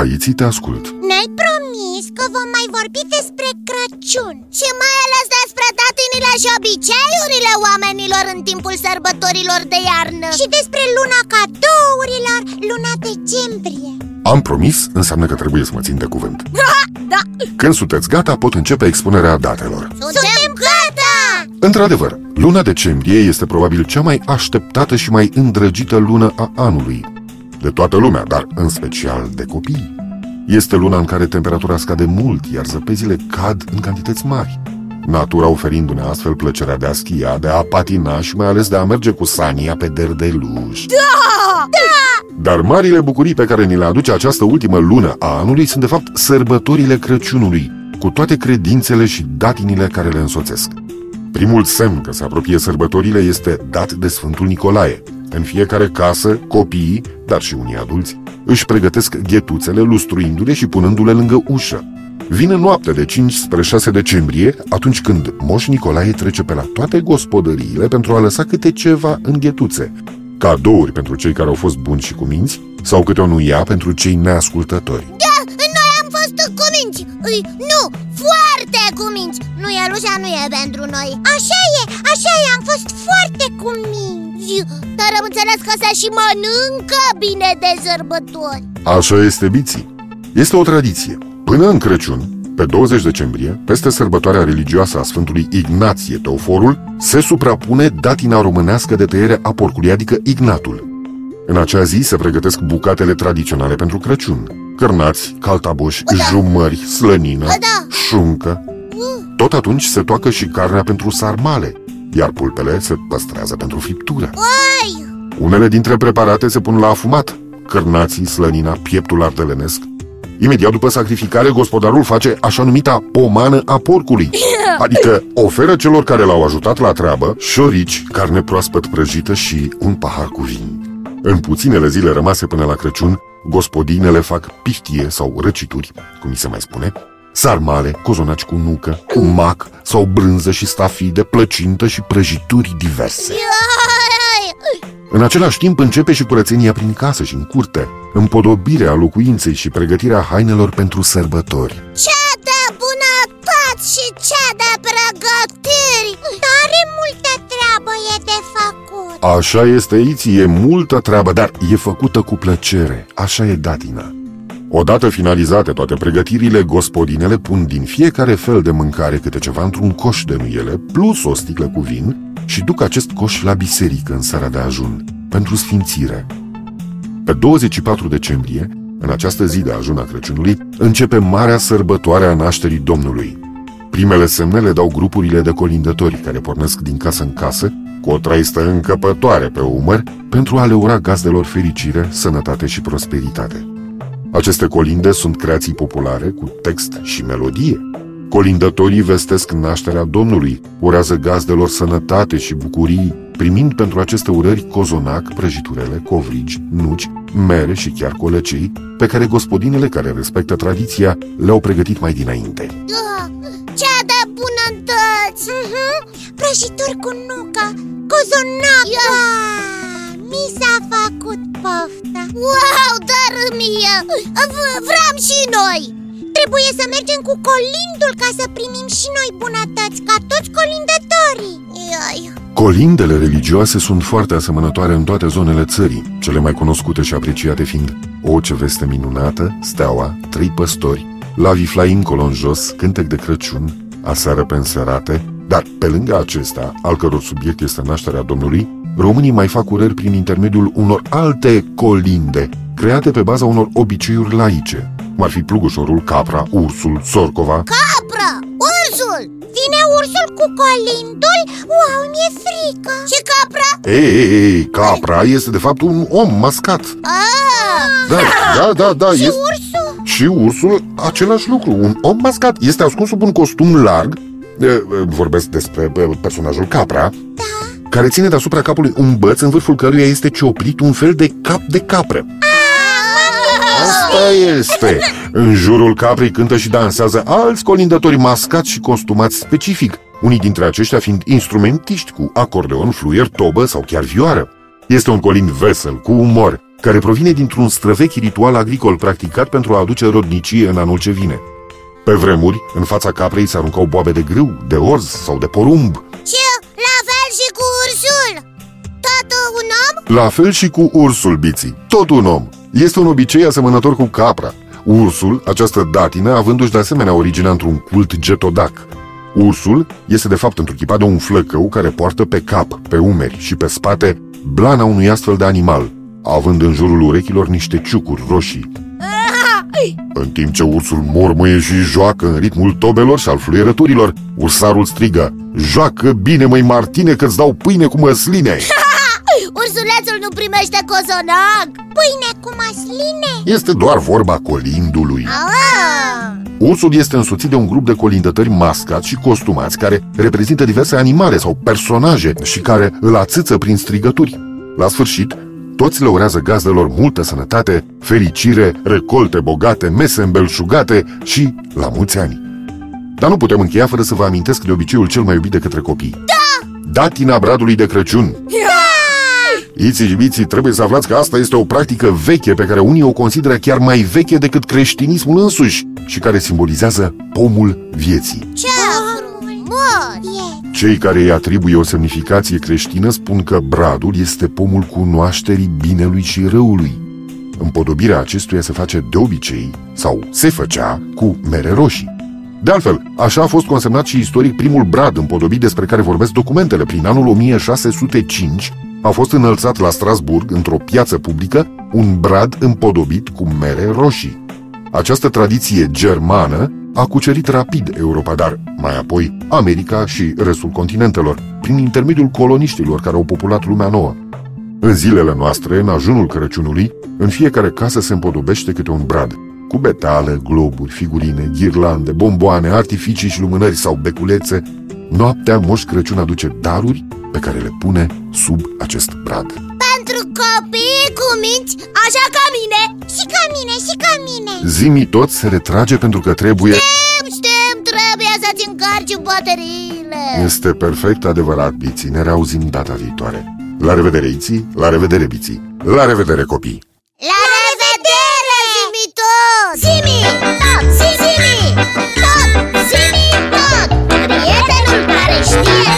Da, Iții, te ascult. Ne-ai promis că vom mai vorbi despre Crăciun Și mai ales despre datinile și obiceiurile oamenilor în timpul sărbătorilor de iarnă Și despre luna cadourilor, luna decembrie. Am promis înseamnă că trebuie să mă țin de cuvânt. Da, Când sunteți gata, pot începe expunerea datelor. Suntem gata! Într-adevăr, luna decembrie este probabil cea mai așteptată și mai îndrăgită lună a anului. De toată lumea, dar în special de copii. Este luna în care temperatura scade mult, iar zăpezile cad în cantități mari. Natura oferindu-ne astfel plăcerea de a schia, de a patina și mai ales de a merge cu sania pe derdeluș. Da! Da! Dar marile bucurii pe care ni le aduce această ultimă lună a anului sunt de fapt sărbătorile Crăciunului, cu toate credințele și datinile care le însoțesc. Primul semn că se apropie sărbătorile este dat de Sfântul Nicolae. În fiecare casă, copiii, dar și unii adulți, își pregătesc ghetuțele lustruindu-le și punându-le lângă ușă. Vine noaptea de 5 spre 6 decembrie, atunci când Moș Nicolae trece pe la toate gospodăriile pentru a lăsa câte ceva în ghetuțe. Cadouri pentru cei care au fost buni și cuminți sau câte o nuia pentru cei neascultători. Da, noi am fost cuminți Îi, Nu, foarte cuminți Nu e Lucia, nu e pentru noi Așa e, așa e, am fost foarte cuminți Dar am înțeles că se și mănâncă bine de sărbători Așa este biții. Este o tradiție. Până în Crăciun, pe 20 decembrie, peste sărbătoarea religioasă a Sfântului Ignație Teoforul, se suprapune datina românească de tăiere a porcului, adică Ignatul. În acea zi se pregătesc bucatele tradiționale pentru Crăciun. Cărnați, caltaboși, da. jumări, slănină, da. șuncă. Tot atunci se toacă și carnea pentru sarmale, iar pulpele se păstrează pentru friptură. Oi, Unele dintre preparate se pun la afumat, cărnații, slănina, pieptul ardelenesc. Imediat după sacrificare, gospodarul face așa numita pomană a porcului, adică oferă celor care l-au ajutat la treabă șorici, carne proaspăt prăjită și un pahar cu vin. În puținele zile rămase până la Crăciun, gospodinele fac piftie sau răcituri, cum mi se mai spune, sarmale, cozonaci cu nucă, cu mac sau brânză și stafide, plăcintă și prăjituri diverse. Ai, În același timp începe și curățenia prin casă și în curte, împodobirea locuinței și pregătirea hainelor pentru sărbători. Ce de bunătăți și ce de pregătiri Tare multă treabă e de făcut Așa este Iții, e multă treabă, dar e făcută cu plăcere, așa e datina. Odată finalizate toate pregătirile, gospodinele pun din fiecare fel de mâncare câte ceva într-un coș de nuiele, plus o sticlă cu vin, și duc acest coș la biserică în seara de ajun, pentru sfințire. Pe 24 decembrie, în această zi de ajun a Crăciunului, începe marea sărbătoare a nașterii Domnului. Primele semne le dau grupurile de colindători care pornesc din casă în casă, cu o traistă încăpătoare pe umăr, pentru a le ura gazdelor fericire, sănătate și prosperitate. Aceste colinde sunt creații populare cu text și melodie. Colindătorii vestesc nașterea Domnului, urează gazdelor sănătate și bucurii, primind pentru aceste urări cozonac, prăjiturele, covrigi, nuci, mere și chiar colecei, pe care gospodinele care respectă tradiția le-au pregătit mai dinainte. Ah, Prăjituri cu nucă, cozonac yeah. Mi s-a făcut pofta Wow, dar mie! V- Vreau și noi! Trebuie să mergem cu colindul ca să primim și noi bunătăți, ca toți colindătorii Ioi. Colindele religioase sunt foarte asemănătoare în toate zonele țării, cele mai cunoscute și apreciate fiind O, ce veste minunată, Steaua, Trei păstori, La Viflai încolo în jos, Cântec de Crăciun, Aseară pe înserate, dar pe lângă acesta, al căror subiect este nașterea Domnului, românii mai fac urări prin intermediul unor alte colinde, create pe baza unor obiceiuri laice, cum ar fi plugușorul, capra, ursul, sorcova, Capra! Ursul! Vine ursul cu colindul? Wow, mi-e frică Și capra? Ei, ei, ei, capra este de fapt un om mascat. Ah, Da, da, da, da. și este... ursul? Și ursul, același lucru, un om mascat. Este ascuns sub un costum larg. E, e, Vorbesc despre e, personajul Capra, Da care ține deasupra capului un băț în vârful căruia este cioplit un fel de cap de capră. Asta este! În jurul caprei cântă și dansează alți colindători mascați și costumați specific, unii dintre aceștia fiind instrumentiști cu acordeon, fluier, tobă sau chiar vioară. Este un colind vesel, cu umor, care provine dintr-un străvechi ritual agricol practicat pentru a aduce rodnicie în anul ce vine. Pe vremuri, în fața caprei se aruncau boabe de grâu, de orz sau de porumb. Și la fel și cu ursul Tot un om? La fel și cu ursul, Biții, tot un om. Este un obicei asemănător cu capra. Ursul, această datină, avându-și de asemenea originea într-un cult getodac. Ursul este de fapt întruchipat de un flăcău care poartă pe cap, pe umeri și pe spate blana unui astfel de animal, având în jurul urechilor niște ciucuri roșii. În timp ce ursul mormăie și joacă în ritmul tobelor și al fluierăturilor, ursarul strigă Joacă bine, măi Martine, că-ți dau pâine cu măsline! Ursulețul nu primește cozonac Pâine cu măsline? Este doar vorba colindului. Ah! Ursul este însoțit de un grup de colindători mascați și costumați care reprezintă diverse animale sau personaje și care îl ațâță prin strigături. La sfârșit, toți le urează gazdelor multă sănătate, fericire, recolte bogate, mese îmbelșugate și la mulți ani. Dar nu putem încheia fără să vă amintesc de obiceiul cel mai iubit de către copii. Da! Datina bradului de Crăciun. Iții și biții, trebuie să aflați că asta este o practică veche pe care unii o consideră chiar mai veche decât creștinismul însuși și care simbolizează pomul vieții. Ce frumos e Cei care îi atribuie o semnificație creștină spun că bradul este pomul cunoașterii binelui și răului. Împodobirea acestuia se face de obicei, sau se făcea, cu mere roșii. De altfel, așa a fost consemnat și istoric primul brad împodobit despre care vorbesc documentele. Prin anul 1605 a fost înălțat la Strasburg, într-o piață publică, un brad împodobit cu mere roșii. Această tradiție germană a cucerit rapid Europa, dar mai apoi America și restul continentelor, prin intermediul coloniștilor care au populat lumea nouă. În zilele noastre, în ajunul Crăciunului, în fiecare casă se împodobește câte un brad, cu betale, globuri, figurine, ghirlande, bomboane, artificii și lumânări sau beculețe. Noaptea Moș Crăciun aduce daruri pe care le pune sub acest brad. Copii cu minți, așa ca mine Și ca mine, și ca mine. Zimi tot se retrage pentru că trebuie Știm, știm, trebuie să-ți încarci bateriile. Este perfect adevărat, Biții, ne reauzim data viitoare. La revedere, Iții, la revedere, Biții. La revedere, copii. La revedere, Zimi tot. Zimi tot, Zimi tot, Zimi tot. Prietenul care știe